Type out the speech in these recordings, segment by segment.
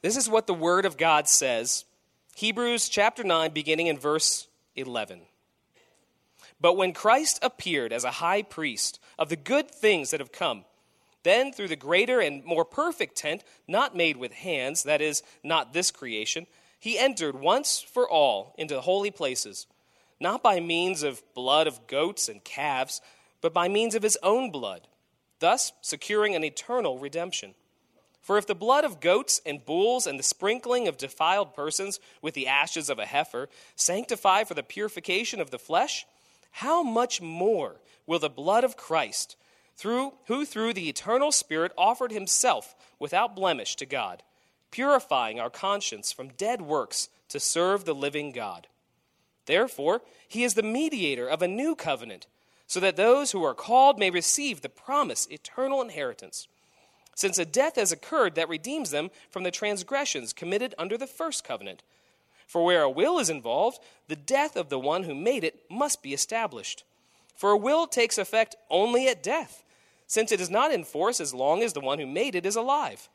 This is what the Word of God says. Hebrews chapter 9, beginning in verse 11. But when Christ appeared as a high priest of the good things that have come, then through the greater and more perfect tent, not made with hands, that is, not this creation, he entered once for all into the holy places, not by means of blood of goats and calves, but by means of his own blood, thus securing an eternal redemption. For if the blood of goats and bulls and the sprinkling of defiled persons with the ashes of a heifer sanctify for the purification of the flesh, how much more will the blood of Christ, through, who through the eternal Spirit offered himself without blemish to God, purifying our conscience from dead works to serve the living God? Therefore, he is the mediator of a new covenant, so that those who are called may receive the promised eternal inheritance. Since a death has occurred that redeems them from the transgressions committed under the first covenant. For where a will is involved, the death of the one who made it must be established. For a will takes effect only at death, since it is not in force as long as the one who made it is alive.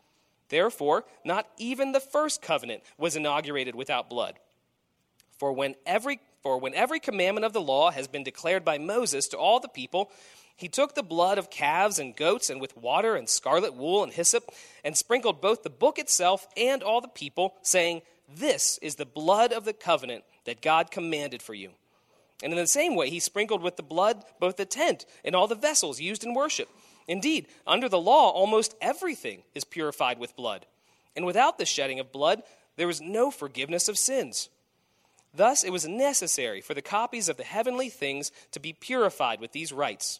Therefore, not even the first covenant was inaugurated without blood. For when every for when every commandment of the law has been declared by Moses to all the people, he took the blood of calves and goats, and with water and scarlet wool and hyssop, and sprinkled both the book itself and all the people, saying, This is the blood of the covenant that God commanded for you. And in the same way, he sprinkled with the blood both the tent and all the vessels used in worship. Indeed, under the law, almost everything is purified with blood. And without the shedding of blood, there is no forgiveness of sins. Thus, it was necessary for the copies of the heavenly things to be purified with these rites,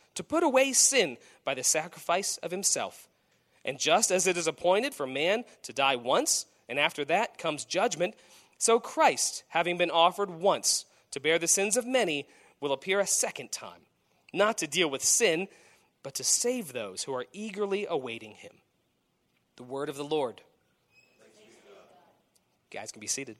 to put away sin by the sacrifice of himself. And just as it is appointed for man to die once, and after that comes judgment, so Christ, having been offered once to bear the sins of many, will appear a second time, not to deal with sin, but to save those who are eagerly awaiting him. The word of the Lord. You guys can be seated.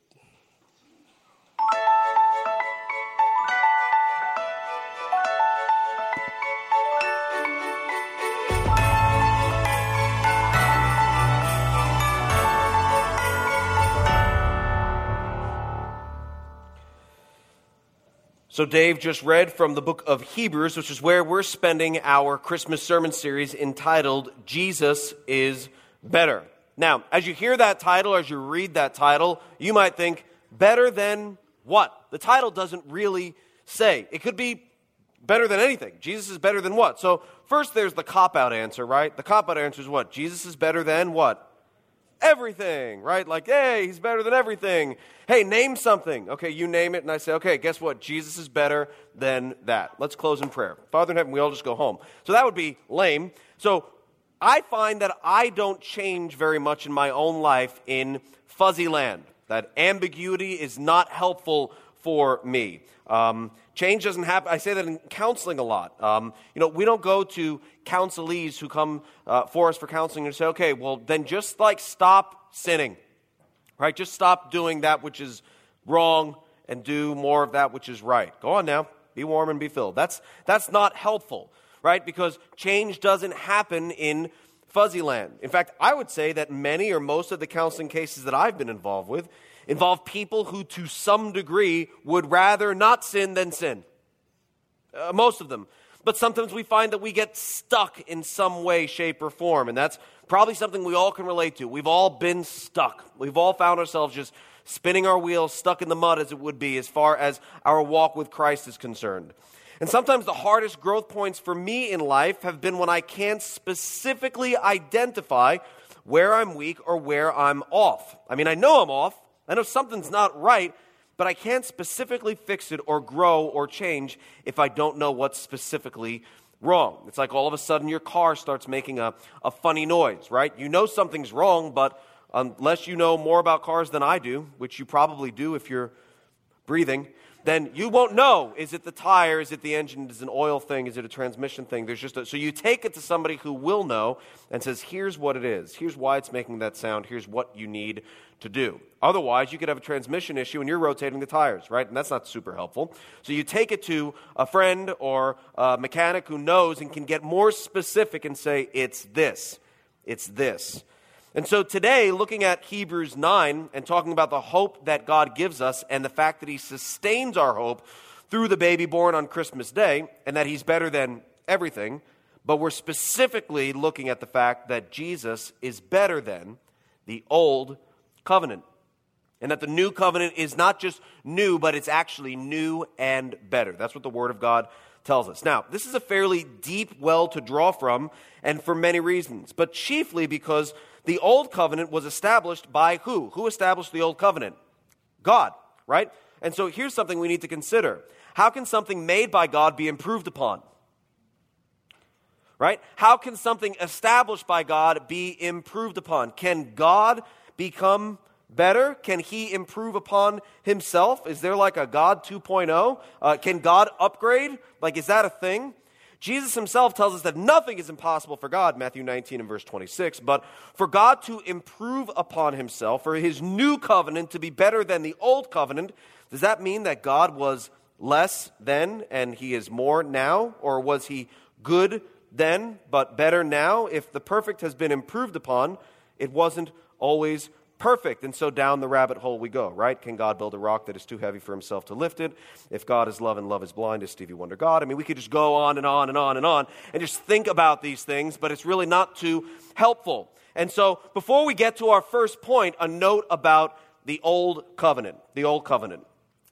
So, Dave just read from the book of Hebrews, which is where we're spending our Christmas sermon series entitled Jesus is Better. Now, as you hear that title, as you read that title, you might think, better than what? The title doesn't really say. It could be better than anything. Jesus is better than what? So, first there's the cop out answer, right? The cop out answer is what? Jesus is better than what? Everything, right? Like, hey, he's better than everything. Hey, name something. Okay, you name it, and I say, okay, guess what? Jesus is better than that. Let's close in prayer. Father in heaven, we all just go home. So that would be lame. So I find that I don't change very much in my own life in fuzzy land. That ambiguity is not helpful for me. Um, change doesn't happen. I say that in counseling a lot. Um, you know, we don't go to counselees who come uh, for us for counseling and say, okay, well, then just like stop sinning, right? Just stop doing that which is wrong and do more of that which is right. Go on now, be warm and be filled. That's, that's not helpful right? Because change doesn't happen in fuzzy land. In fact, I would say that many or most of the counseling cases that I've been involved with involve people who, to some degree, would rather not sin than sin. Uh, most of them. But sometimes we find that we get stuck in some way, shape, or form. And that's probably something we all can relate to. We've all been stuck. We've all found ourselves just spinning our wheels, stuck in the mud, as it would be, as far as our walk with Christ is concerned. And sometimes the hardest growth points for me in life have been when I can't specifically identify where I'm weak or where I'm off. I mean, I know I'm off, I know something's not right, but I can't specifically fix it or grow or change if I don't know what's specifically wrong. It's like all of a sudden your car starts making a, a funny noise, right? You know something's wrong, but unless you know more about cars than I do, which you probably do if you're breathing, then you won't know is it the tire, is it the engine, is it an oil thing, is it a transmission thing? There's just a, so you take it to somebody who will know and says, here's what it is, here's why it's making that sound, here's what you need to do. Otherwise, you could have a transmission issue and you're rotating the tires, right? And that's not super helpful. So you take it to a friend or a mechanic who knows and can get more specific and say, it's this, it's this. And so today, looking at Hebrews 9 and talking about the hope that God gives us and the fact that He sustains our hope through the baby born on Christmas Day and that He's better than everything, but we're specifically looking at the fact that Jesus is better than the old covenant. And that the new covenant is not just new, but it's actually new and better. That's what the Word of God tells us. Now, this is a fairly deep well to draw from, and for many reasons, but chiefly because the old covenant was established by who? Who established the old covenant? God, right? And so here's something we need to consider. How can something made by God be improved upon? Right? How can something established by God be improved upon? Can God become better? Can he improve upon himself? Is there like a God 2.0? Uh, can God upgrade? Like, is that a thing? Jesus himself tells us that nothing is impossible for God, Matthew 19 and verse 26. But for God to improve upon himself, for his new covenant to be better than the old covenant, does that mean that God was less then and he is more now? Or was he good then but better now? If the perfect has been improved upon, it wasn't always perfect. And so down the rabbit hole we go, right? Can God build a rock that is too heavy for himself to lift it? If God is love and love is blind, is Stevie Wonder God? I mean, we could just go on and on and on and on and just think about these things, but it's really not too helpful. And so before we get to our first point, a note about the old covenant. The old covenant.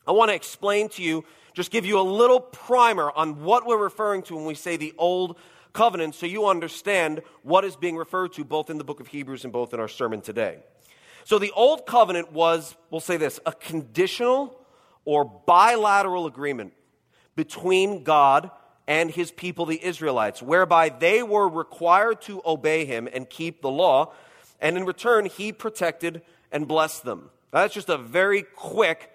I want to explain to you, just give you a little primer on what we're referring to when we say the old covenant so you understand what is being referred to both in the book of Hebrews and both in our sermon today. So the old covenant was, we'll say this, a conditional or bilateral agreement between God and his people, the Israelites, whereby they were required to obey him and keep the law, and in return, he protected and blessed them. Now, that's just a very quick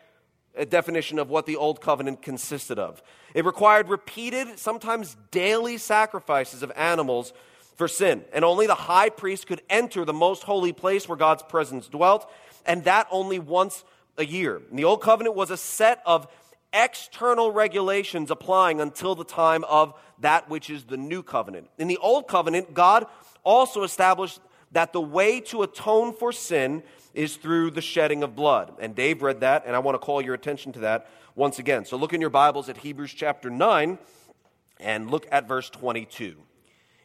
uh, definition of what the old covenant consisted of. It required repeated, sometimes daily sacrifices of animals for sin. And only the high priest could enter the most holy place where God's presence dwelt, and that only once a year. And the Old Covenant was a set of external regulations applying until the time of that which is the New Covenant. In the Old Covenant, God also established that the way to atone for sin is through the shedding of blood. And Dave read that, and I want to call your attention to that once again. So look in your Bibles at Hebrews chapter 9 and look at verse 22.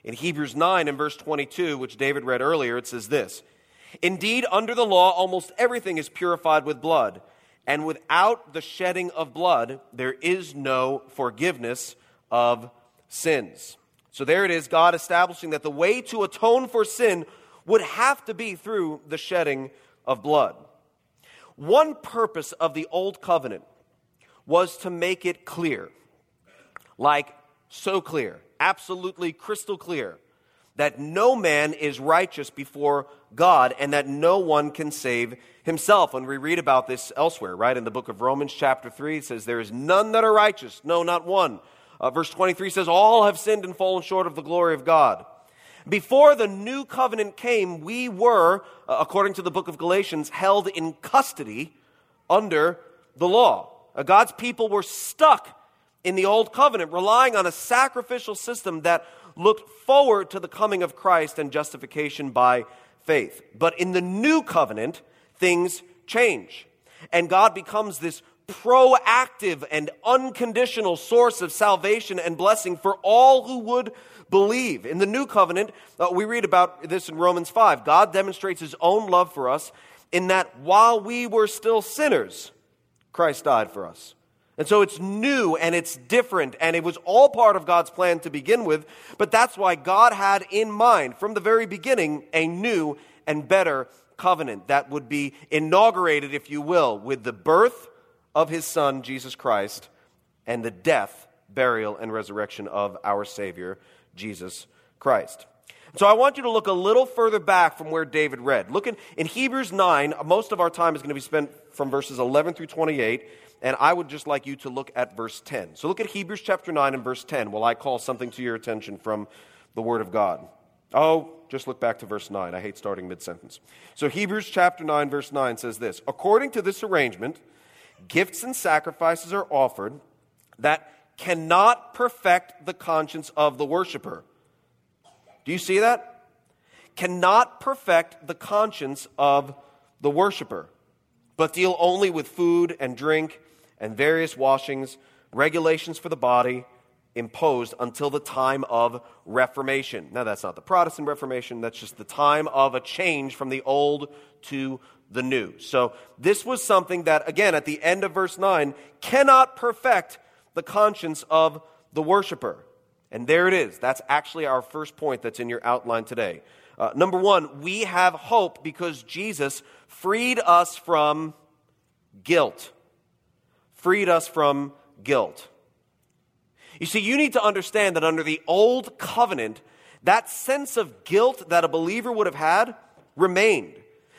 In Hebrews 9 and verse 22, which David read earlier, it says this Indeed, under the law, almost everything is purified with blood, and without the shedding of blood, there is no forgiveness of sins. So there it is, God establishing that the way to atone for sin would have to be through the shedding of blood. One purpose of the Old Covenant was to make it clear, like so clear absolutely crystal clear that no man is righteous before God and that no one can save himself. When we read about this elsewhere, right, in the book of Romans, chapter 3, it says, There is none that are righteous, no, not one. Uh, verse 23 says, All have sinned and fallen short of the glory of God. Before the new covenant came, we were, uh, according to the book of Galatians, held in custody under the law. Uh, God's people were stuck in the Old Covenant, relying on a sacrificial system that looked forward to the coming of Christ and justification by faith. But in the New Covenant, things change. And God becomes this proactive and unconditional source of salvation and blessing for all who would believe. In the New Covenant, uh, we read about this in Romans 5. God demonstrates his own love for us in that while we were still sinners, Christ died for us. And so it's new and it's different, and it was all part of God's plan to begin with. But that's why God had in mind from the very beginning a new and better covenant that would be inaugurated, if you will, with the birth of his son, Jesus Christ, and the death, burial, and resurrection of our Savior, Jesus Christ. So I want you to look a little further back from where David read. Look in, in Hebrews 9, most of our time is going to be spent from verses 11 through 28, and I would just like you to look at verse 10. So look at Hebrews chapter 9 and verse 10 while I call something to your attention from the Word of God. Oh, just look back to verse 9. I hate starting mid sentence. So Hebrews chapter 9, verse 9 says this According to this arrangement, gifts and sacrifices are offered that cannot perfect the conscience of the worshiper do you see that? Cannot perfect the conscience of the worshiper, but deal only with food and drink and various washings, regulations for the body imposed until the time of Reformation. Now, that's not the Protestant Reformation, that's just the time of a change from the old to the new. So, this was something that, again, at the end of verse 9, cannot perfect the conscience of the worshiper. And there it is. That's actually our first point that's in your outline today. Uh, number one, we have hope because Jesus freed us from guilt. Freed us from guilt. You see, you need to understand that under the old covenant, that sense of guilt that a believer would have had remained.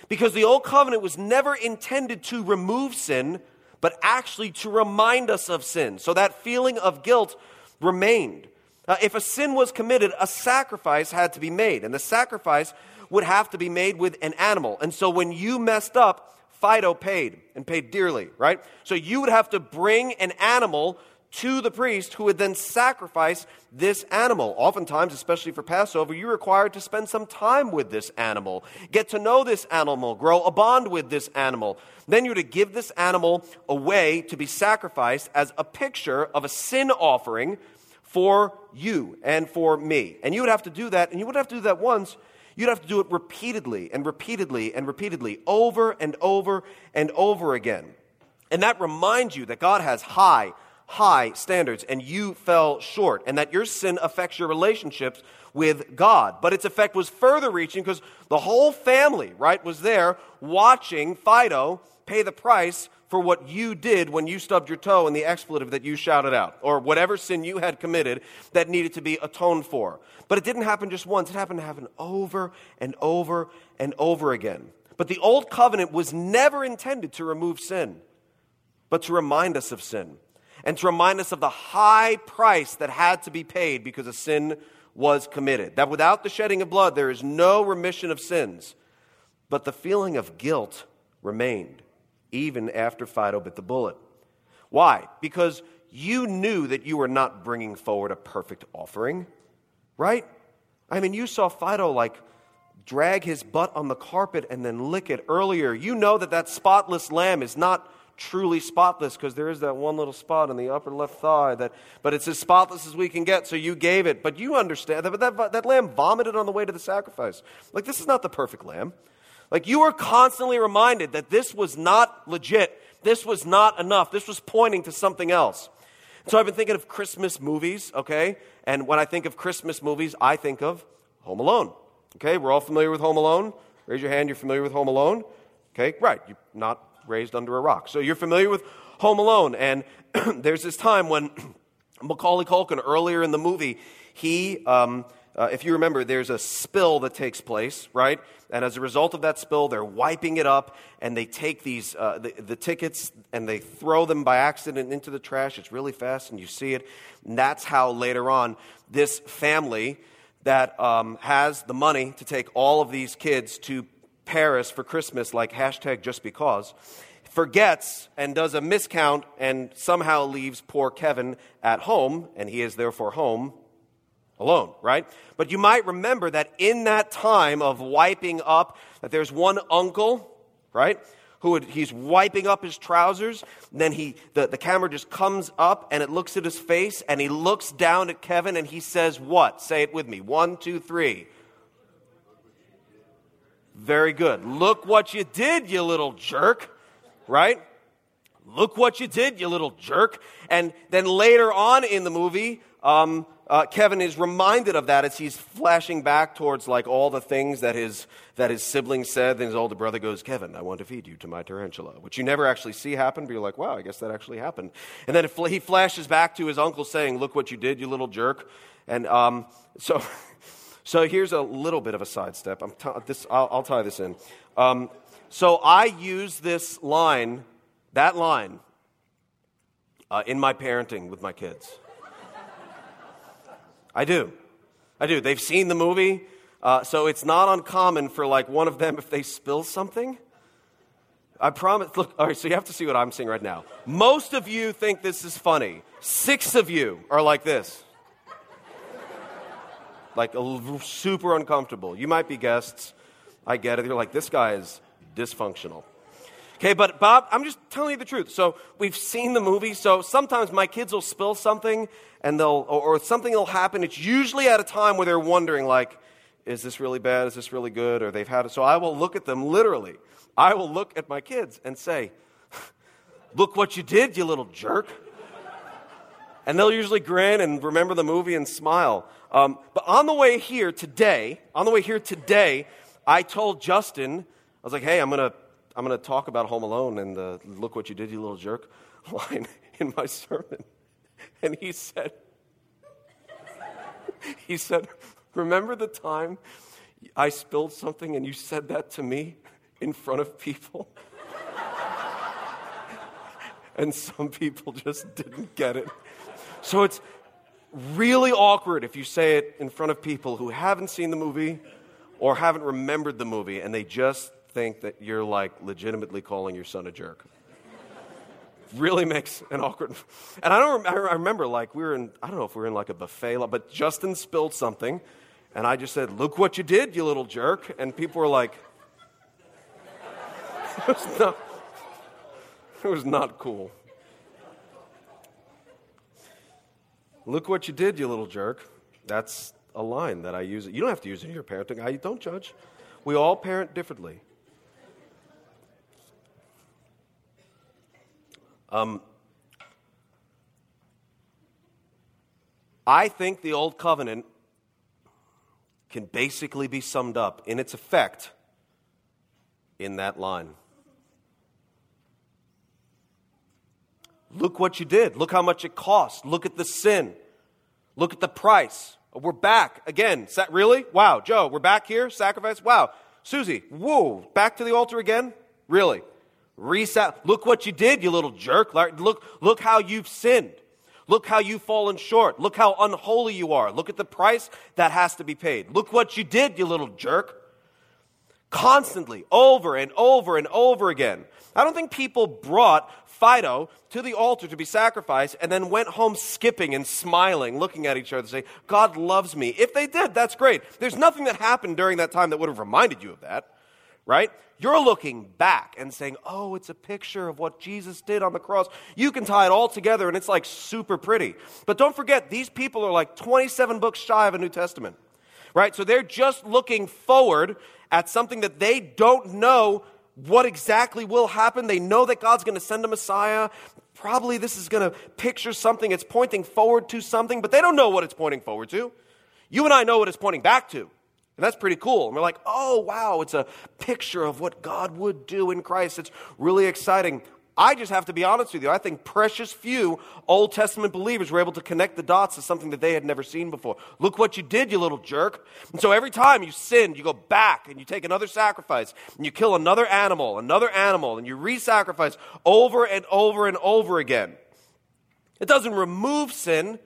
Because the old covenant was never intended to remove sin, but actually to remind us of sin. So that feeling of guilt remained. Uh, if a sin was committed, a sacrifice had to be made, and the sacrifice would have to be made with an animal. And so when you messed up, Fido paid and paid dearly, right? So you would have to bring an animal to the priest who would then sacrifice this animal. Oftentimes, especially for Passover, you're required to spend some time with this animal, get to know this animal, grow a bond with this animal. Then you're to give this animal away to be sacrificed as a picture of a sin offering for you and for me. And you would have to do that, and you wouldn't have to do that once. You'd have to do it repeatedly and repeatedly and repeatedly, over and over and over again. And that reminds you that God has high, high standards, and you fell short, and that your sin affects your relationships with God. But its effect was further reaching because the whole family, right, was there watching Fido pay the price for what you did when you stubbed your toe in the expletive that you shouted out, or whatever sin you had committed that needed to be atoned for. But it didn't happen just once, it happened to happen over and over and over again. But the old covenant was never intended to remove sin, but to remind us of sin and to remind us of the high price that had to be paid because a sin was committed. That without the shedding of blood, there is no remission of sins. But the feeling of guilt remained even after Fido bit the bullet. Why? Because you knew that you were not bringing forward a perfect offering, right? I mean, you saw Fido like drag his butt on the carpet and then lick it earlier. You know that that spotless lamb is not truly spotless because there is that one little spot on the upper left thigh that but it's as spotless as we can get so you gave it but you understand that that, that lamb vomited on the way to the sacrifice like this is not the perfect lamb like you were constantly reminded that this was not legit. This was not enough. This was pointing to something else. So I've been thinking of Christmas movies, okay? And when I think of Christmas movies, I think of Home Alone. Okay, we're all familiar with Home Alone. Raise your hand, you're familiar with Home Alone. Okay, right, you're not raised under a rock. So you're familiar with Home Alone. And there's this time when Macaulay Culkin, earlier in the movie, he, um, uh, if you remember, there's a spill that takes place, right? And as a result of that spill, they're wiping it up and they take these, uh, the, the, tickets and they throw them by accident into the trash. It's really fast and you see it. And that's how later on, this family that um, has the money to take all of these kids to Paris for Christmas, like hashtag just because, forgets and does a miscount and somehow leaves poor Kevin at home, and he is therefore home alone, right? But you might remember that in that time of wiping up, that there's one uncle, right? Who would, he's wiping up his trousers. Then he, the, the camera just comes up and it looks at his face and he looks down at Kevin and he says, What? Say it with me. One, two, three. Very good. Look what you did, you little jerk, right? Look what you did, you little jerk. And then later on in the movie, um, uh, Kevin is reminded of that as he's flashing back towards like all the things that his, that his siblings said. Then his older brother goes, Kevin, I want to feed you to my tarantula, which you never actually see happen, but you're like, wow, I guess that actually happened. And then he flashes back to his uncle saying, look what you did, you little jerk. And um, so, So here's a little bit of a sidestep. I'm t- this, I'll, I'll tie this in. Um, so I use this line, that line, uh, in my parenting with my kids. I do. I do. They've seen the movie, uh, so it's not uncommon for like one of them if they spill something. I promise. Look, all right. So you have to see what I'm seeing right now. Most of you think this is funny. Six of you are like this, like super uncomfortable. You might be guests. I get it. You're like, this guy is dysfunctional. Okay, but Bob, I'm just telling you the truth. So we've seen the movie. So sometimes my kids will spill something, and they'll or, or something will happen. It's usually at a time where they're wondering, like, is this really bad? Is this really good? Or they've had it. So I will look at them literally. I will look at my kids and say, "Look what you did, you little jerk." And they'll usually grin and remember the movie and smile. Um, but on the way here today, on the way here today, I told Justin, I was like, hey, I'm going to I'm going to talk about Home Alone and the look what you did, you little jerk line in my sermon. And he said, he said, remember the time I spilled something and you said that to me in front of people? and some people just didn't get it. So it's really awkward if you say it in front of people who haven't seen the movie or haven't remembered the movie and they just think that you're like legitimately calling your son a jerk. really makes an awkward. And I don't. I remember like we were in. I don't know if we were in like a buffet, but Justin spilled something, and I just said, "Look what you did, you little jerk!" And people were like, "It was not. It was not cool." Look what you did, you little jerk. That's a line that I use. You don't have to use it in your parenting. I don't judge. We all parent differently. Um, I think the Old Covenant can basically be summed up in its effect in that line. Look what you did. Look how much it cost. Look at the sin. Look at the price. We're back again. Really? Wow. Joe, we're back here? Sacrifice? Wow. Susie, whoa, back to the altar again? Really? Reset. Look what you did, you little jerk. Look, look how you've sinned. Look how you've fallen short. Look how unholy you are. Look at the price that has to be paid. Look what you did, you little jerk. Constantly, over and over and over again. I don't think people brought Fido to the altar to be sacrificed and then went home skipping and smiling, looking at each other, saying, God loves me. If they did, that's great. There's nothing that happened during that time that would have reminded you of that right? You're looking back and saying, oh, it's a picture of what Jesus did on the cross. You can tie it all together and it's like super pretty. But don't forget, these people are like 27 books shy of a New Testament, right? So they're just looking forward at something that they don't know what exactly will happen. They know that God's going to send a Messiah. Probably this is going to picture something. It's pointing forward to something, but they don't know what it's pointing forward to. You and I know what it's pointing back to. And that's pretty cool. And we're like, oh, wow, it's a picture of what God would do in Christ. It's really exciting. I just have to be honest with you. I think precious few Old Testament believers were able to connect the dots to something that they had never seen before. Look what you did, you little jerk. And so every time you sinned, you go back and you take another sacrifice and you kill another animal, another animal, and you re sacrifice over and over and over again. It doesn't remove sin,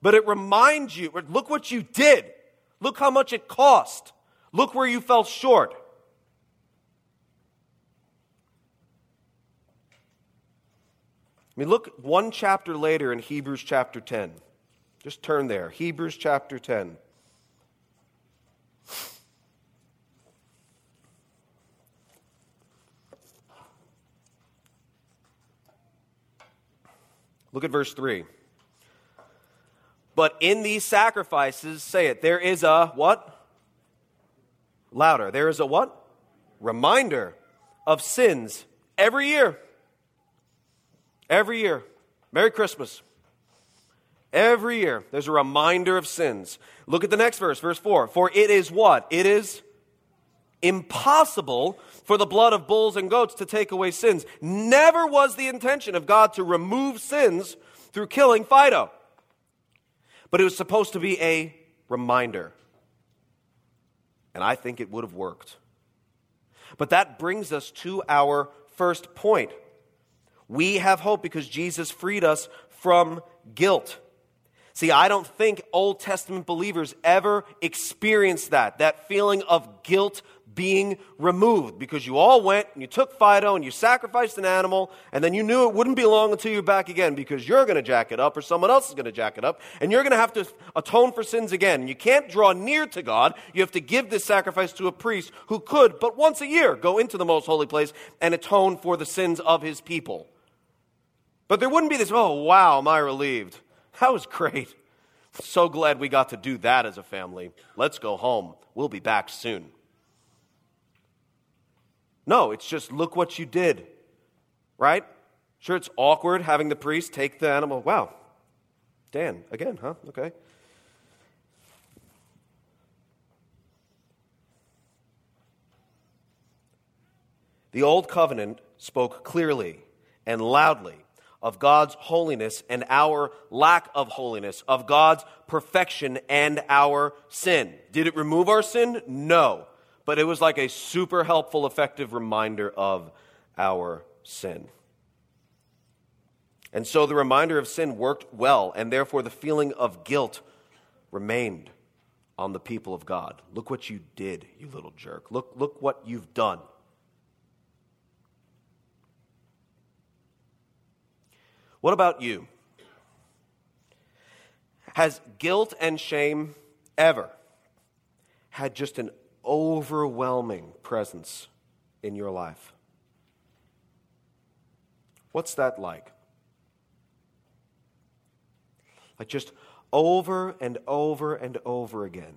but it reminds you look what you did. Look how much it cost. Look where you fell short. I mean, look one chapter later in Hebrews chapter 10. Just turn there. Hebrews chapter 10. Look at verse 3. But in these sacrifices, say it, there is a what? Louder. There is a what? Reminder of sins every year. Every year. Merry Christmas. Every year, there's a reminder of sins. Look at the next verse, verse 4. For it is what? It is impossible for the blood of bulls and goats to take away sins. Never was the intention of God to remove sins through killing Fido but it was supposed to be a reminder. And I think it would have worked. But that brings us to our first point. We have hope because Jesus freed us from guilt. See, I don't think Old Testament believers ever experienced that, that feeling of guilt being removed because you all went and you took Fido and you sacrificed an animal and then you knew it wouldn't be long until you're back again because you're going to jack it up or someone else is going to jack it up and you're going to have to atone for sins again. You can't draw near to God. You have to give this sacrifice to a priest who could, but once a year, go into the most holy place and atone for the sins of his people. But there wouldn't be this, oh, wow, am I relieved? That was great. So glad we got to do that as a family. Let's go home. We'll be back soon. No, it's just look what you did, right? Sure, it's awkward having the priest take the animal. Wow, Dan, again, huh? Okay. The Old Covenant spoke clearly and loudly of God's holiness and our lack of holiness, of God's perfection and our sin. Did it remove our sin? No but it was like a super helpful, effective reminder of our sin. And so the reminder of sin worked well, and therefore the feeling of guilt remained on the people of God. Look what you did, you little jerk. Look, look what you've done. What about you? Has guilt and shame ever had just an overwhelming presence in your life. What's that like? Like just over and over and over again,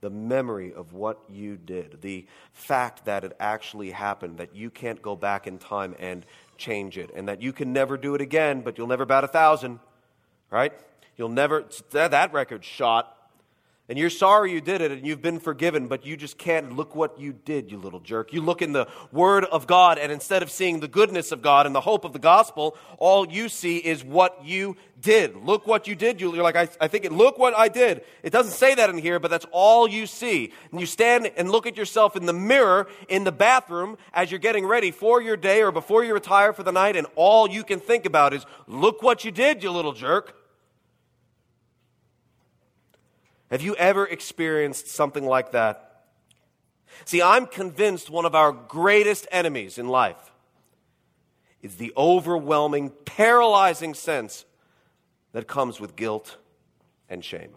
the memory of what you did, the fact that it actually happened, that you can't go back in time and change it, and that you can never do it again, but you'll never bat a thousand, right? You'll never, that, record shot and you're sorry you did it and you've been forgiven, but you just can't look what you did, you little jerk. You look in the Word of God, and instead of seeing the goodness of God and the hope of the gospel, all you see is what you did. Look what you did. You're like, I, I think it, look what I did. It doesn't say that in here, but that's all you see. And you stand and look at yourself in the mirror in the bathroom as you're getting ready for your day or before you retire for the night, and all you can think about is, look what you did, you little jerk. Have you ever experienced something like that? See, I'm convinced one of our greatest enemies in life is the overwhelming, paralyzing sense that comes with guilt and shame.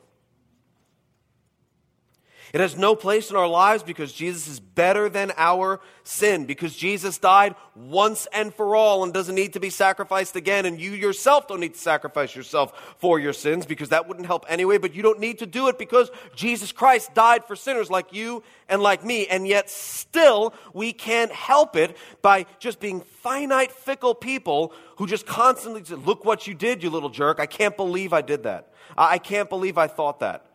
It has no place in our lives because Jesus is better than our sin, because Jesus died once and for all and doesn't need to be sacrificed again. And you yourself don't need to sacrifice yourself for your sins because that wouldn't help anyway, but you don't need to do it because Jesus Christ died for sinners like you and like me. And yet still we can't help it by just being finite, fickle people who just constantly say, look what you did, you little jerk. I can't believe I did that. I can't believe I thought that.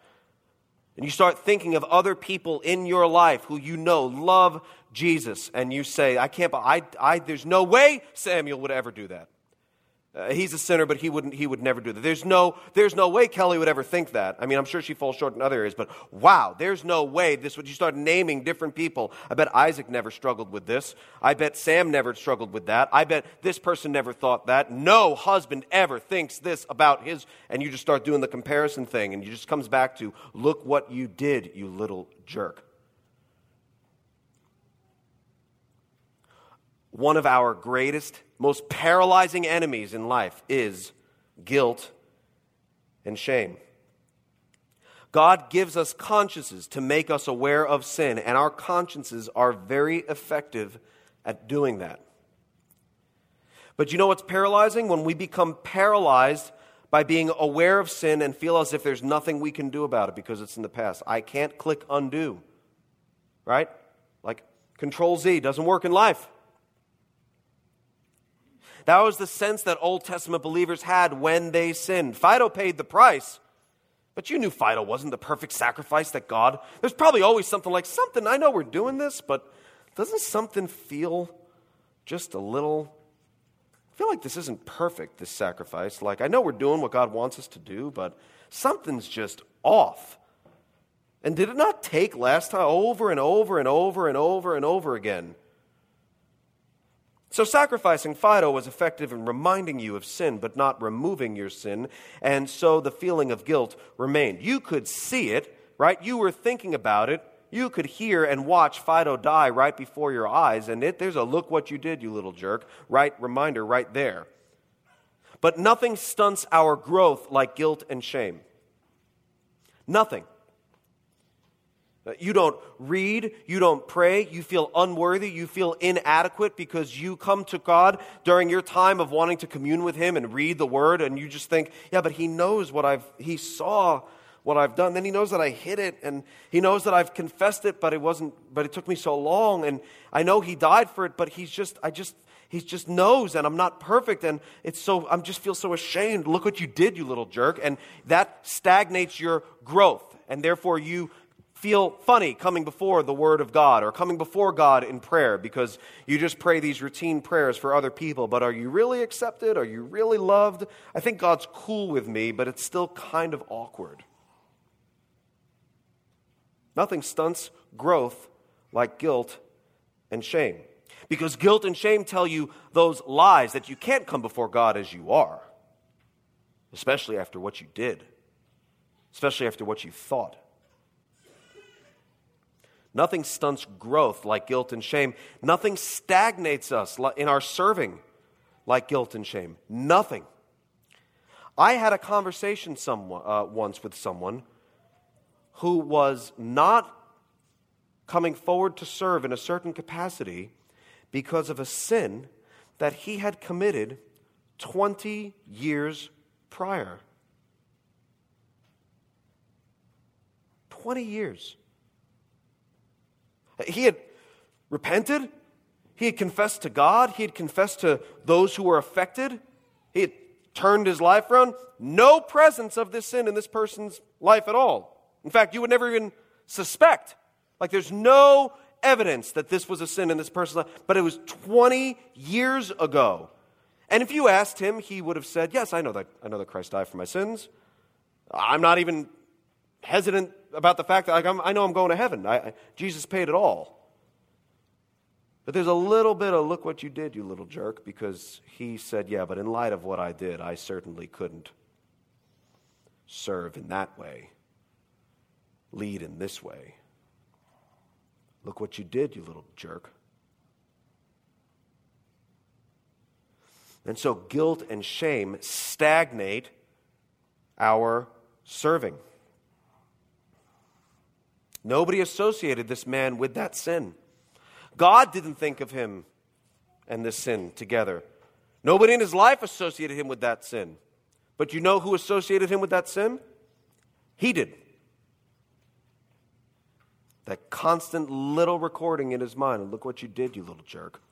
And you start thinking of other people in your life who you know love Jesus, and you say, I can't, I, I, there's no way Samuel would ever do that. Uh, he's a sinner, but he, wouldn't, he would never do that. There's no, there's no way Kelly would ever think that. I mean, I'm sure she falls short in other areas, but wow, there's no way this would. You start naming different people. I bet Isaac never struggled with this. I bet Sam never struggled with that. I bet this person never thought that. No husband ever thinks this about his. And you just start doing the comparison thing, and you just comes back to look what you did, you little jerk. One of our greatest most paralyzing enemies in life is guilt and shame. God gives us consciences to make us aware of sin, and our consciences are very effective at doing that. But you know what's paralyzing? When we become paralyzed by being aware of sin and feel as if there's nothing we can do about it because it's in the past. I can't click undo, right? Like Control Z doesn't work in life. That was the sense that Old Testament believers had when they sinned. Fido paid the price, but you knew Fido wasn't the perfect sacrifice that God. There's probably always something like, something, I know we're doing this, but doesn't something feel just a little. I feel like this isn't perfect, this sacrifice. Like, I know we're doing what God wants us to do, but something's just off. And did it not take last time over and over and over and over and over again? So, sacrificing Fido was effective in reminding you of sin, but not removing your sin, and so the feeling of guilt remained. You could see it, right? You were thinking about it. You could hear and watch Fido die right before your eyes, and it, there's a look what you did, you little jerk, right reminder right there. But nothing stunts our growth like guilt and shame. Nothing. Uh, you don't read, you don't pray, you feel unworthy, you feel inadequate because you come to God during your time of wanting to commune with Him and read the Word, and you just think, yeah, but He knows what I've, He saw what I've done. Then He knows that I hid it, and He knows that I've confessed it, but it wasn't, but it took me so long, and I know He died for it, but He's just, I just, He just knows, and I'm not perfect, and it's so, I'm just feel so ashamed. Look what you did, you little jerk. And that stagnates your growth, and therefore you feel funny coming before the Word of God or coming before God in prayer because you just pray these routine prayers for other people. But are you really accepted? Are you really loved? I think God's cool with me, but it's still kind of awkward. Nothing stunts growth like guilt and shame. Because guilt and shame tell you those lies that you can't come before God as you are, especially after what you did, especially after what you thought. Nothing stunts growth like guilt and shame. Nothing stagnates us in our serving like guilt and shame. Nothing. I had a conversation someone, uh, once with someone who was not coming forward to serve in a certain capacity because of a sin that he had committed 20 years prior. 20 years. He had repented, he had confessed to God, he had confessed to those who were affected, he had turned his life around. No presence of this sin in this person's life at all. In fact, you would never even suspect. Like there's no evidence that this was a sin in this person's life, but it was 20 years ago. And if you asked him, he would have said, Yes, I know that, I know that Christ died for my sins. I'm not even hesitant about the fact that like, i know I'm going to heaven. I, Jesus paid it all. But there's a little bit of look what you did, you little jerk, because he said, Yeah, but in light of what I did, I certainly couldn't serve in that way, lead in this way. Look what you did, you little jerk. And so guilt and shame stagnate our serving. Nobody associated this man with that sin. God didn't think of him and this sin together. Nobody in his life associated him with that sin. But you know who associated him with that sin? He did. That constant little recording in his mind. And look what you did, you little jerk.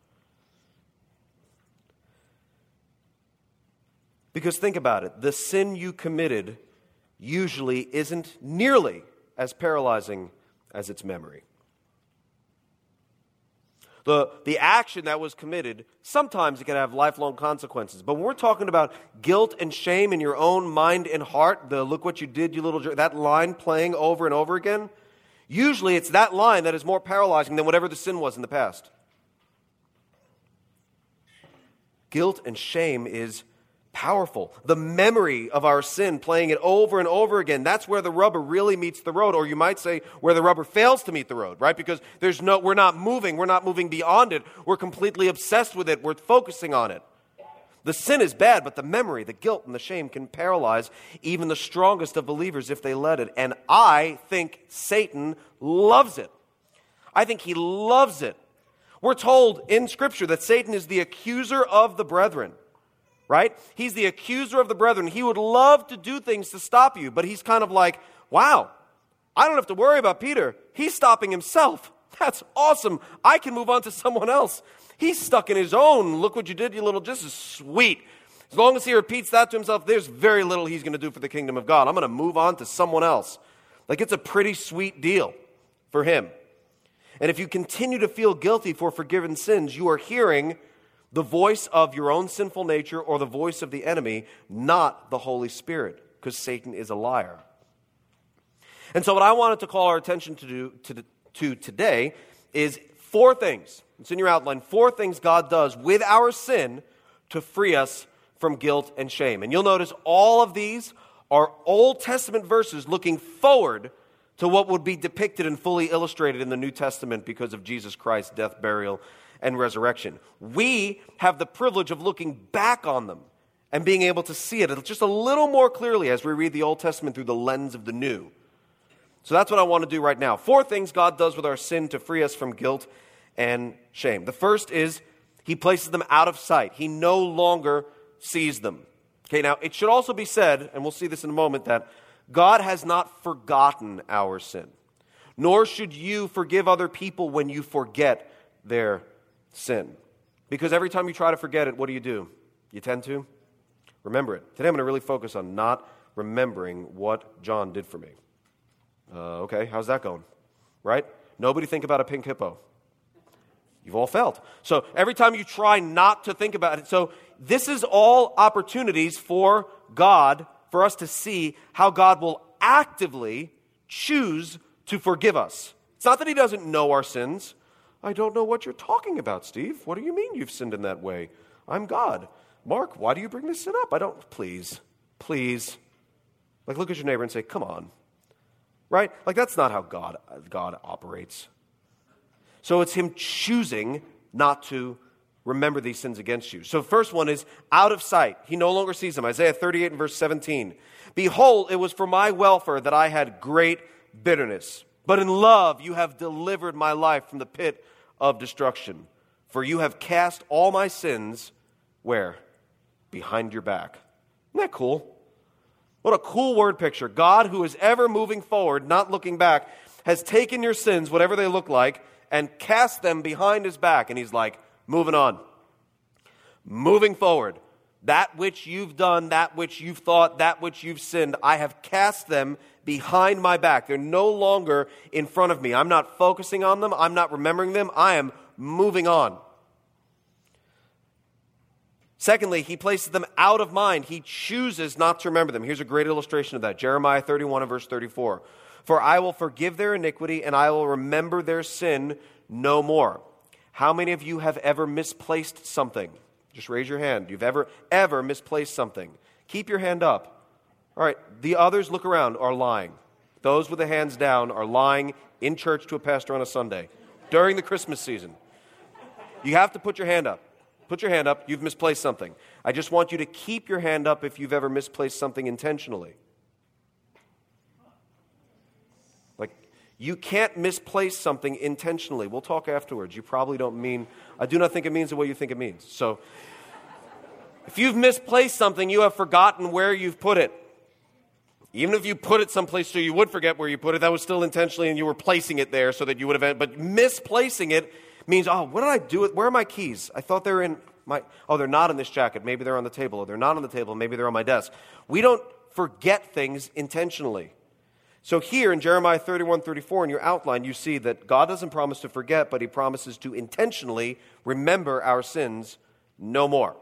Because think about it the sin you committed usually isn't nearly as paralyzing as its memory. The, the action that was committed, sometimes it can have lifelong consequences. But when we're talking about guilt and shame in your own mind and heart, the look what you did, you little jerk, that line playing over and over again, usually it's that line that is more paralyzing than whatever the sin was in the past. Guilt and shame is powerful. The memory of our sin, playing it over and over again, that's where the rubber really meets the road, or you might say where the rubber fails to meet the road, right? Because there's no, we're not moving, we're not moving beyond it, we're completely obsessed with it, we're focusing on it. The sin is bad, but the memory, the guilt, and the shame can paralyze even the strongest of believers if they let it. And I think Satan loves it. I think he loves it. We're told in Scripture that Satan is the accuser of the brethren right? He's the accuser of the brethren. He would love to do things to stop you, but he's kind of like, wow, I don't have to worry about Peter. He's stopping himself. That's awesome. I can move on to someone else. He's stuck in his own. Look what you did, you little just is sweet. As long as he repeats that to himself, there's very little he's going to do for the kingdom of God. I'm going to move on to someone else. Like it's a pretty sweet deal for him. And if you continue to feel guilty for forgiven sins, you are hearing the voice of your own sinful nature or the voice of the enemy, not the Holy Spirit, because Satan is a liar. And so, what I wanted to call our attention to, do, to, to today is four things. It's in your outline. Four things God does with our sin to free us from guilt and shame. And you'll notice all of these are Old Testament verses looking forward to what would be depicted and fully illustrated in the New Testament because of Jesus Christ's death, burial, and resurrection. We have the privilege of looking back on them and being able to see it just a little more clearly as we read the Old Testament through the lens of the New. So that's what I want to do right now. Four things God does with our sin to free us from guilt and shame. The first is He places them out of sight, He no longer sees them. Okay, now it should also be said, and we'll see this in a moment, that God has not forgotten our sin, nor should you forgive other people when you forget their sin. Because every time you try to forget it, what do you do? You tend to remember it. Today I'm going to really focus on not remembering what John did for me. Uh, okay, how's that going? Right? Nobody think about a pink hippo. You've all felt. So every time you try not to think about it, so this is all opportunities for God, for us to see how God will actively choose to forgive us. It's not that He doesn't know our sins. I don't know what you're talking about, Steve. What do you mean you've sinned in that way? I'm God. Mark, why do you bring this sin up? I don't, please, please. Like, look at your neighbor and say, come on. Right? Like, that's not how God, God operates. So it's Him choosing not to remember these sins against you. So, first one is out of sight. He no longer sees them. Isaiah 38 and verse 17. Behold, it was for my welfare that I had great bitterness. But in love, you have delivered my life from the pit of destruction. For you have cast all my sins where? Behind your back. Isn't that cool? What a cool word picture. God, who is ever moving forward, not looking back, has taken your sins, whatever they look like, and cast them behind his back. And he's like, moving on. Moving forward. That which you've done, that which you've thought, that which you've sinned, I have cast them behind my back. They're no longer in front of me. I'm not focusing on them. I'm not remembering them. I am moving on. Secondly, he places them out of mind. He chooses not to remember them. Here's a great illustration of that Jeremiah 31 and verse 34. For I will forgive their iniquity and I will remember their sin no more. How many of you have ever misplaced something? Just raise your hand. You've ever, ever misplaced something. Keep your hand up. All right, the others look around are lying. Those with the hands down are lying in church to a pastor on a Sunday during the Christmas season. You have to put your hand up. Put your hand up. You've misplaced something. I just want you to keep your hand up if you've ever misplaced something intentionally. Like, you can't misplace something intentionally. We'll talk afterwards. You probably don't mean, I do not think it means the way you think it means. So, if you've misplaced something, you have forgotten where you've put it. Even if you put it someplace so you would forget where you put it, that was still intentionally and you were placing it there so that you would have, but misplacing it means, oh, what did I do? Where are my keys? I thought they were in my, oh, they're not in this jacket. Maybe they're on the table. Or they're not on the table. Maybe they're on my desk. We don't forget things intentionally. So here in Jeremiah 31 34, in your outline, you see that God doesn't promise to forget, but He promises to intentionally remember our sins no more.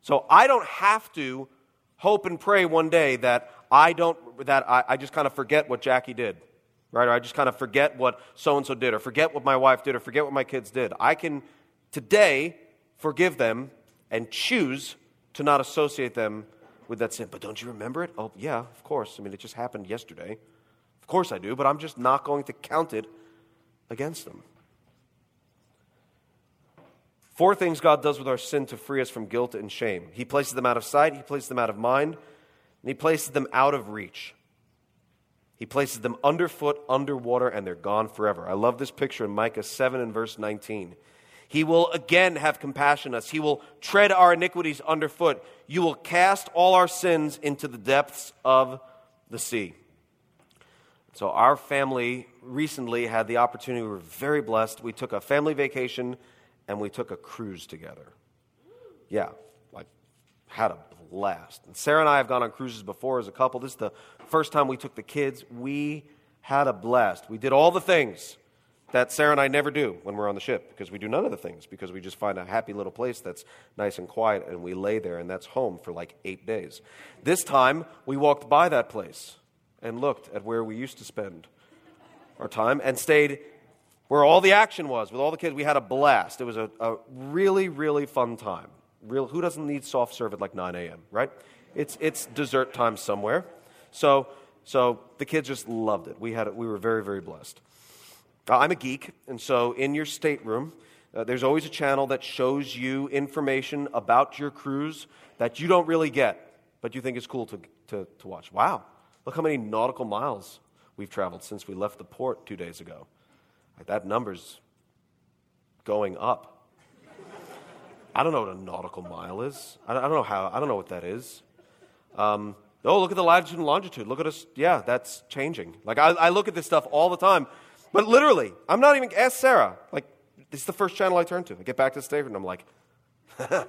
So I don't have to hope and pray one day that I don't, that I, I just kind of forget what Jackie did, right? Or I just kind of forget what so and so did, or forget what my wife did, or forget what my kids did. I can today forgive them and choose to not associate them with that sin. But don't you remember it? Oh, yeah, of course. I mean, it just happened yesterday. Of course I do, but I'm just not going to count it against them. Four things God does with our sin to free us from guilt and shame He places them out of sight, He places them out of mind, and He places them out of reach. He places them underfoot, underwater, and they're gone forever. I love this picture in Micah 7 and verse 19. He will again have compassion on us. He will tread our iniquities underfoot. You will cast all our sins into the depths of the sea. So, our family recently had the opportunity, we were very blessed. We took a family vacation and we took a cruise together. Yeah, like, had a blast. And Sarah and I have gone on cruises before as a couple. This is the first time we took the kids. We had a blast. We did all the things that Sarah and I never do when we're on the ship because we do none of the things because we just find a happy little place that's nice and quiet and we lay there and that's home for like eight days. This time we walked by that place and looked at where we used to spend our time and stayed where all the action was with all the kids. We had a blast. It was a, a really, really fun time. Real, who doesn't need soft serve at like 9 a.m., right? It's, it's dessert time somewhere. So, so the kids just loved it. We, had, we were very, very blessed. Uh, I'm a geek, and so in your stateroom, uh, there's always a channel that shows you information about your cruise that you don't really get, but you think is cool to, to, to watch. Wow, look how many nautical miles we've traveled since we left the port two days ago. Like that number's going up. I don't know what a nautical mile is. I don't know how. I don't know what that is. Um, oh, look at the latitude and longitude. Look at us. Yeah, that's changing. Like I, I look at this stuff all the time, but literally, I'm not even. Ask Sarah. Like this is the first channel I turn to. I get back to the station and I'm like,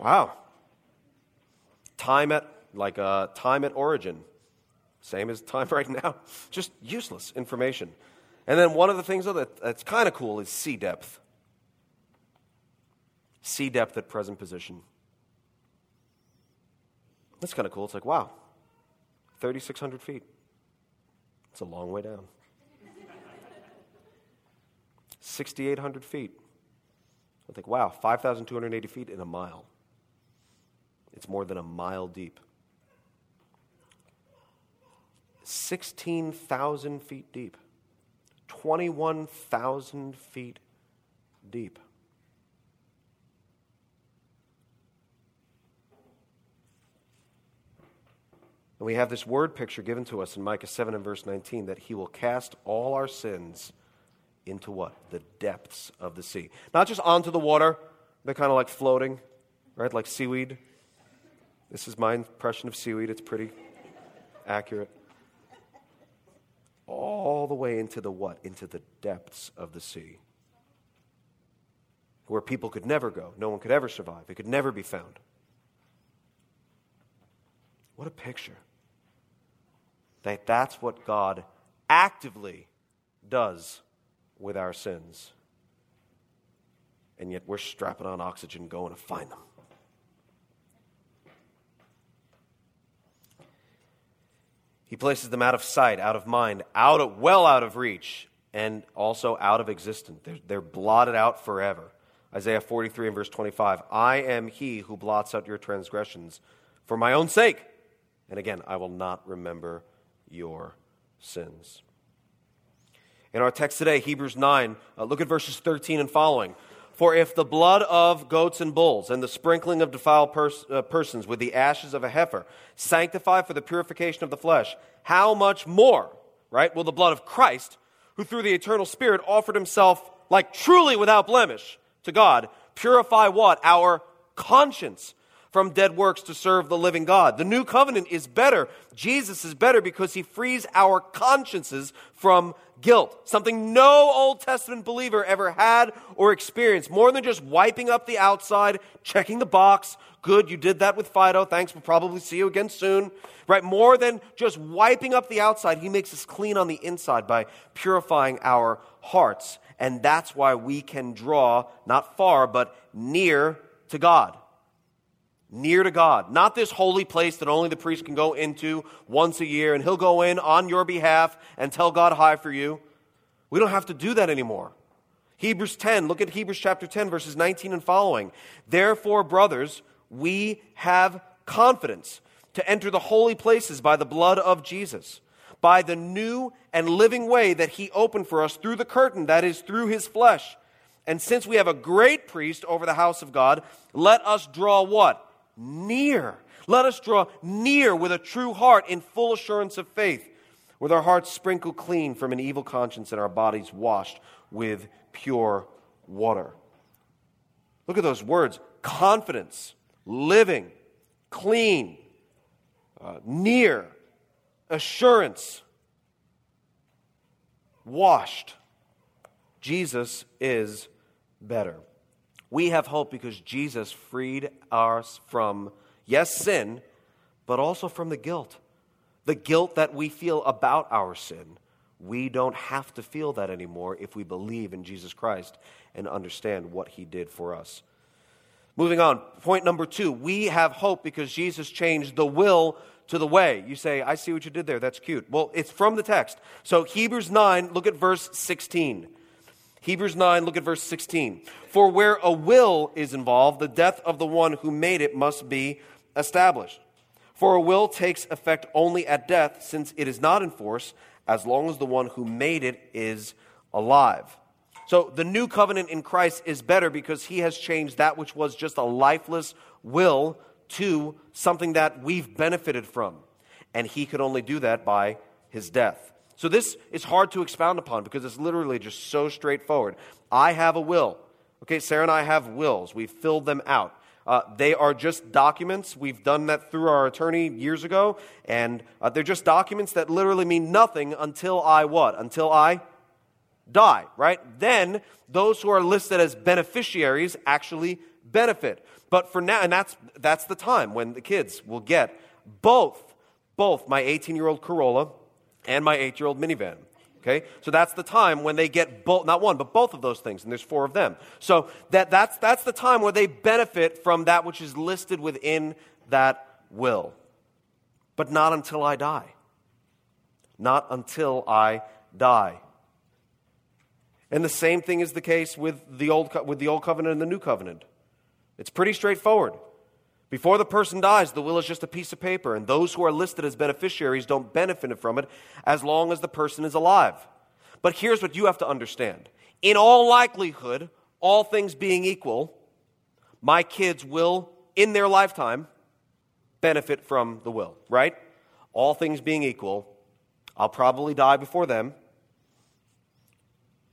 wow. Time at like uh, time at origin, same as time right now. Just useless information. And then one of the things that, that's kind of cool is sea depth. Sea depth at present position. That's kind of cool. It's like, wow, 3,600 feet. It's a long way down. 6,800 feet. I think, wow, 5,280 feet in a mile. It's more than a mile deep. 16,000 feet deep. 21,000 feet deep. And we have this word picture given to us in Micah 7 and verse 19 that he will cast all our sins into what? The depths of the sea. Not just onto the water, they're kind of like floating, right? Like seaweed. This is my impression of seaweed. It's pretty accurate. All the way into the what? Into the depths of the sea. Where people could never go. No one could ever survive. It could never be found. What a picture. That that's what God actively does with our sins. And yet we're strapping on oxygen going to find them. He places them out of sight, out of mind, out of, well out of reach, and also out of existence. They're, they're blotted out forever. Isaiah 43 and verse 25 I am he who blots out your transgressions for my own sake. And again, I will not remember your sins. In our text today, Hebrews 9, uh, look at verses 13 and following. For if the blood of goats and bulls and the sprinkling of defiled pers- uh, persons with the ashes of a heifer sanctify for the purification of the flesh, how much more, right, will the blood of Christ, who through the eternal Spirit offered himself like truly without blemish to God, purify what? Our conscience from dead works to serve the living God. The new covenant is better. Jesus is better because he frees our consciences from guilt, something no Old Testament believer ever had or experienced. More than just wiping up the outside, checking the box. Good, you did that with Fido. Thanks, we'll probably see you again soon. Right? More than just wiping up the outside, he makes us clean on the inside by purifying our hearts. And that's why we can draw not far, but near to God near to God. Not this holy place that only the priest can go into once a year and he'll go in on your behalf and tell God hi for you. We don't have to do that anymore. Hebrews 10, look at Hebrews chapter 10, verses 19 and following. Therefore, brothers, we have confidence to enter the holy places by the blood of Jesus, by the new and living way that he opened for us through the curtain, that is, through his flesh. And since we have a great priest over the house of God, let us draw what? Near. Let us draw near with a true heart in full assurance of faith, with our hearts sprinkled clean from an evil conscience and our bodies washed with pure water. Look at those words confidence, living, clean, uh, near, assurance, washed. Jesus is better. We have hope because Jesus freed us from, yes, sin, but also from the guilt. The guilt that we feel about our sin. We don't have to feel that anymore if we believe in Jesus Christ and understand what he did for us. Moving on, point number two we have hope because Jesus changed the will to the way. You say, I see what you did there. That's cute. Well, it's from the text. So, Hebrews 9, look at verse 16. Hebrews 9, look at verse 16. For where a will is involved, the death of the one who made it must be established. For a will takes effect only at death, since it is not in force as long as the one who made it is alive. So the new covenant in Christ is better because he has changed that which was just a lifeless will to something that we've benefited from. And he could only do that by his death. So this is hard to expound upon because it's literally just so straightforward. I have a will. Okay, Sarah and I have wills. We've filled them out. Uh, they are just documents. We've done that through our attorney years ago, and uh, they're just documents that literally mean nothing until I what? Until I die, right? Then those who are listed as beneficiaries actually benefit. But for now, and that's, that's the time when the kids will get both, both my 18 year old Corolla and my 8 year old minivan. Okay? So that's the time when they get both, not one, but both of those things, and there's four of them. So that, that's, that's the time where they benefit from that which is listed within that will. But not until I die. Not until I die. And the same thing is the case with the old, with the old covenant and the new covenant. It's pretty straightforward. Before the person dies, the will is just a piece of paper, and those who are listed as beneficiaries don't benefit from it as long as the person is alive. But here's what you have to understand in all likelihood, all things being equal, my kids will, in their lifetime, benefit from the will, right? All things being equal, I'll probably die before them,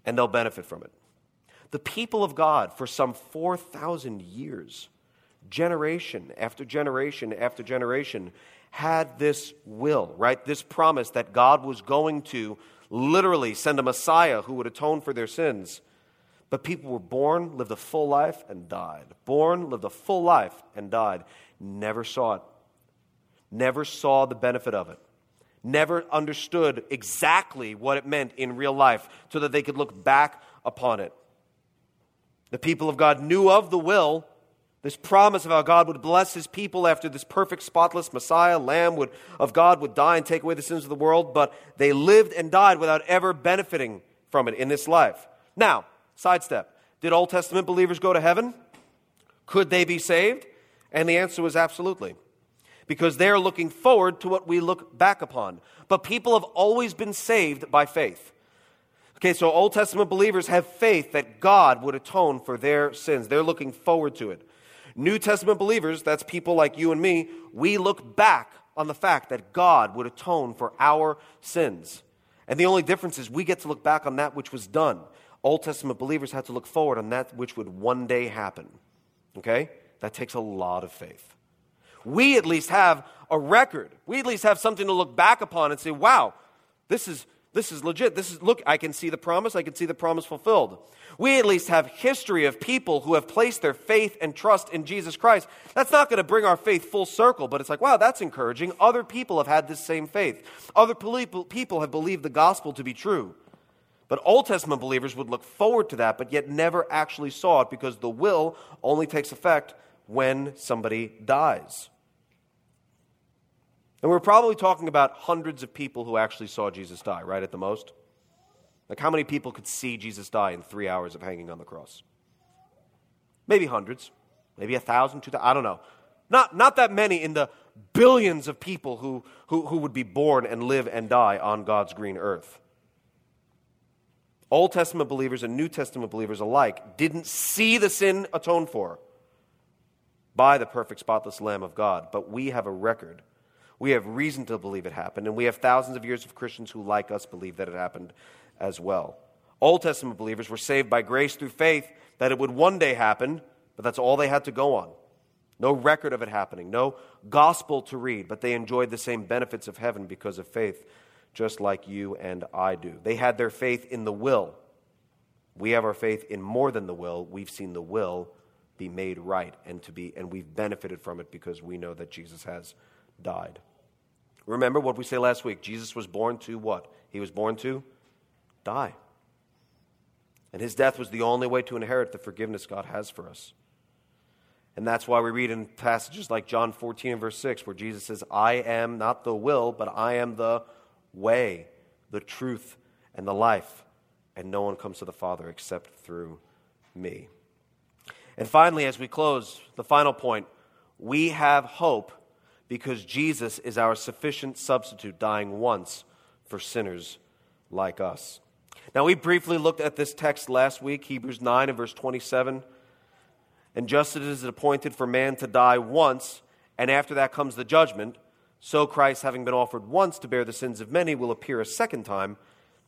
and they'll benefit from it. The people of God, for some 4,000 years, generation after generation after generation, had this will, right? This promise that God was going to literally send a Messiah who would atone for their sins. But people were born, lived a full life, and died. Born, lived a full life, and died. Never saw it. Never saw the benefit of it never understood exactly what it meant in real life so that they could look back upon it. The people of God knew of the will, this promise of how God would bless his people after this perfect, spotless Messiah, Lamb would, of God, would die and take away the sins of the world, but they lived and died without ever benefiting from it in this life. Now, sidestep. Did Old Testament believers go to heaven? Could they be saved? And the answer was absolutely because they're looking forward to what we look back upon. But people have always been saved by faith. Okay, so Old Testament believers have faith that God would atone for their sins. They're looking forward to it. New Testament believers, that's people like you and me, we look back on the fact that God would atone for our sins. And the only difference is we get to look back on that which was done. Old Testament believers had to look forward on that which would one day happen. Okay? That takes a lot of faith we at least have a record. We at least have something to look back upon and say, wow, this is, this is legit. This is, look, I can see the promise. I can see the promise fulfilled. We at least have history of people who have placed their faith and trust in Jesus Christ. That's not going to bring our faith full circle, but it's like, wow, that's encouraging. Other people have had this same faith. Other people have believed the gospel to be true. But Old Testament believers would look forward to that, but yet never actually saw it because the will only takes effect when somebody dies. And we're probably talking about hundreds of people who actually saw Jesus die, right, at the most? Like, how many people could see Jesus die in three hours of hanging on the cross? Maybe hundreds, maybe a thousand, two thousand, I don't know. Not, not that many in the billions of people who, who, who would be born and live and die on God's green earth. Old Testament believers and New Testament believers alike didn't see the sin atoned for by the perfect, spotless Lamb of God, but we have a record we have reason to believe it happened, and we have thousands of years of Christians who, like us, believe that it happened as well. Old Testament believers were saved by grace through faith that it would one day happen, but that's all they had to go on. No record of it happening, no gospel to read, but they enjoyed the same benefits of heaven because of faith, just like you and I do. They had their faith in the will. We have our faith in more than the will. We've seen the will be made right and to be and we've benefited from it because we know that Jesus has died. Remember what we said last week Jesus was born to what? He was born to die. And his death was the only way to inherit the forgiveness God has for us. And that's why we read in passages like John 14 and verse 6, where Jesus says, I am not the will, but I am the way, the truth, and the life. And no one comes to the Father except through me. And finally, as we close, the final point we have hope because Jesus is our sufficient substitute, dying once for sinners like us. Now, we briefly looked at this text last week, Hebrews 9 and verse 27. And just as it is appointed for man to die once, and after that comes the judgment, so Christ, having been offered once to bear the sins of many, will appear a second time,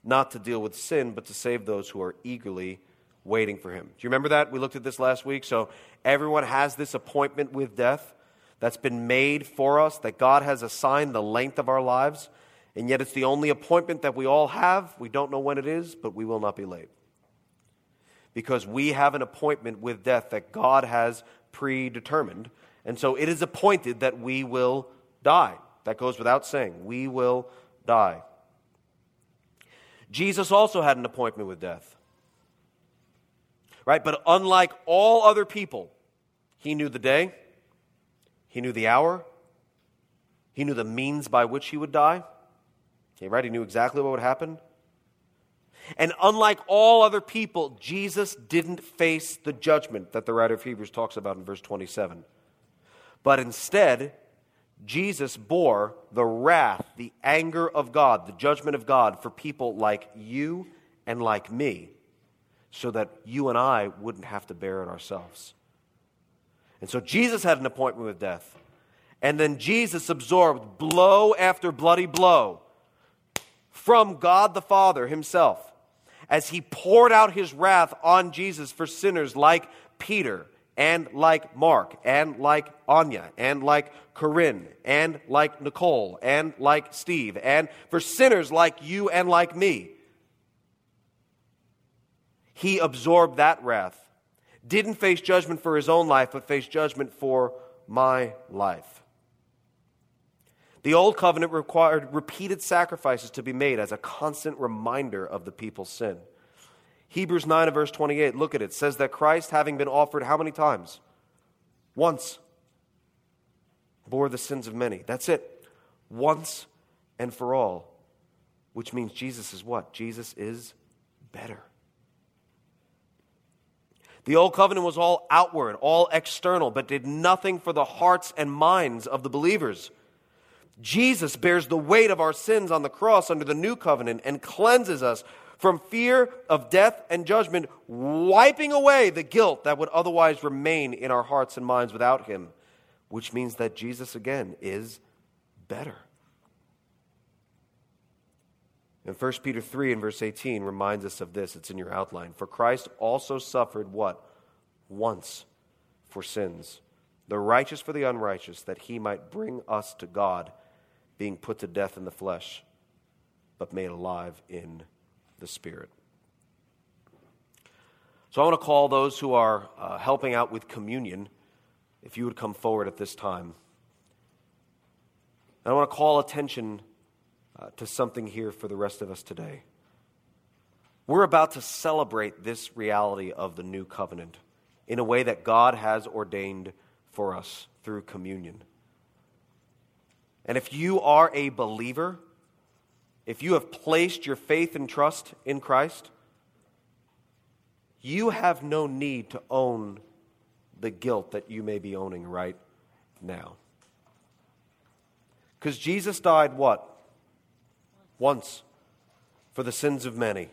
not to deal with sin, but to save those who are eagerly waiting for him. Do you remember that? We looked at this last week. So everyone has this appointment with death that's been made for us, that God has assigned the length of our lives. And yet it's the only appointment that we all have. We don't know when it is, but we will not be late. Because we have an appointment with death that God has predetermined. And so it is appointed that we will die. That goes without saying. We will die. Jesus also had an appointment with death. Right? But unlike all other people, he knew the day, he knew the hour, he knew the means by which he would die. Okay, right? He knew exactly what would happen. And unlike all other people, Jesus didn't face the judgment that the writer of Hebrews talks about in verse 27. But instead, Jesus bore the wrath, the anger of God, the judgment of God for people like you and like me, so that you and I wouldn't have to bear it ourselves. And so Jesus had an appointment with death. And then Jesus absorbed blow after bloody blow from God the Father himself as he poured out his wrath on Jesus for sinners like Peter and like Mark and like Anya and like Corinne and like Nicole and like Steve and for sinners like you and like me. He absorbed that wrath. Didn't face judgment for his own life, but faced judgment for my life. The old covenant required repeated sacrifices to be made as a constant reminder of the people's sin. Hebrews 9 and verse 28, look at it, says that Christ, having been offered how many times? Once. Bore the sins of many. That's it. Once and for all. Which means Jesus is what? Jesus is better. The old covenant was all outward, all external, but did nothing for the hearts and minds of the believers. Jesus bears the weight of our sins on the cross under the new covenant and cleanses us from fear of death and judgment, wiping away the guilt that would otherwise remain in our hearts and minds without him, which means that Jesus again is better. And 1 Peter 3 and verse 18 reminds us of this. It's in your outline. For Christ also suffered what? Once for sins, the righteous for the unrighteous, that he might bring us to God being put to death in the flesh, but made alive in the Spirit. So I want to call those who are uh, helping out with communion, if you would come forward at this time. And I want to call attention uh, to something here for the rest of us today. We're about to celebrate this reality of the new covenant in a way that God has ordained for us through communion. And if you are a believer, if you have placed your faith and trust in Christ, you have no need to own the guilt that you may be owning right now. Because Jesus died what? Once for the sins of many.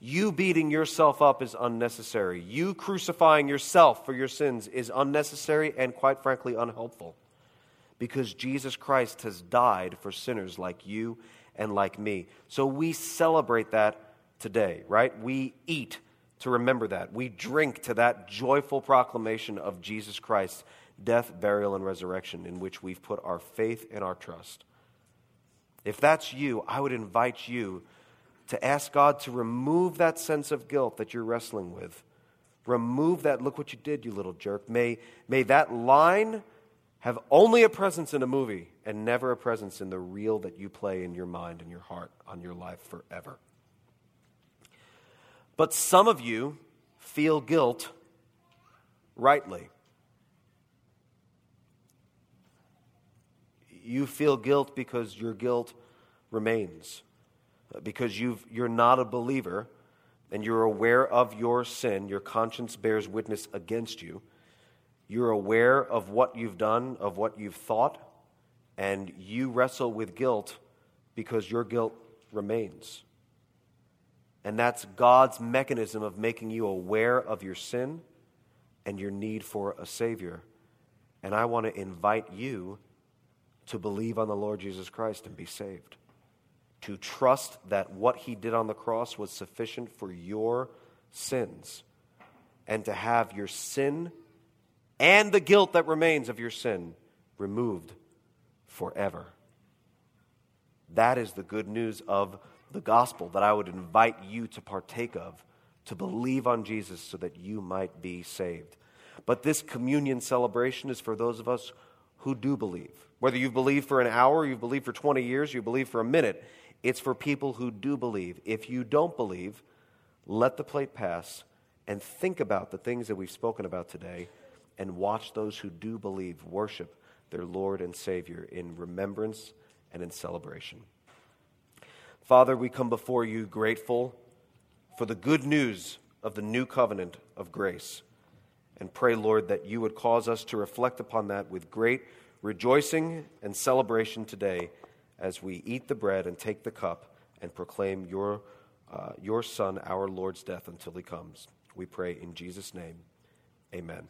You beating yourself up is unnecessary. You crucifying yourself for your sins is unnecessary and, quite frankly, unhelpful because Jesus Christ has died for sinners like you and like me. So we celebrate that today, right? We eat to remember that. We drink to that joyful proclamation of Jesus Christ's death, burial, and resurrection in which we've put our faith and our trust. If that's you, I would invite you to ask God to remove that sense of guilt that you're wrestling with. Remove that, look what you did, you little jerk. May, may that line have only a presence in a movie and never a presence in the real that you play in your mind and your heart on your life forever. But some of you feel guilt rightly. You feel guilt because your guilt remains, uh, because you've, you're not a believer and you're aware of your sin, your conscience bears witness against you. You're aware of what you've done, of what you've thought, and you wrestle with guilt because your guilt remains. And that's God's mechanism of making you aware of your sin and your need for a Savior. And I want to invite you to believe on the Lord Jesus Christ and be saved. To trust that what He did on the cross was sufficient for your sins. And to have your sin and the guilt that remains of your sin removed forever. That is the good news of the gospel that I would invite you to partake of, to believe on Jesus so that you might be saved. But this communion celebration is for those of us who do believe. Whether you've believed for an hour, you've believed for 20 years, you believe for a minute, it's for people who do believe. If you don't believe, let the plate pass and think about the things that we've spoken about today and watch those who do believe worship their Lord and Savior in remembrance and in celebration. Father, we come before you grateful for the good news of the new covenant of grace and pray, Lord, that you would cause us to reflect upon that with great rejoicing and celebration today as we eat the bread and take the cup and proclaim your, uh, your Son, our Lord's death until he comes. We pray in Jesus' name. Amen.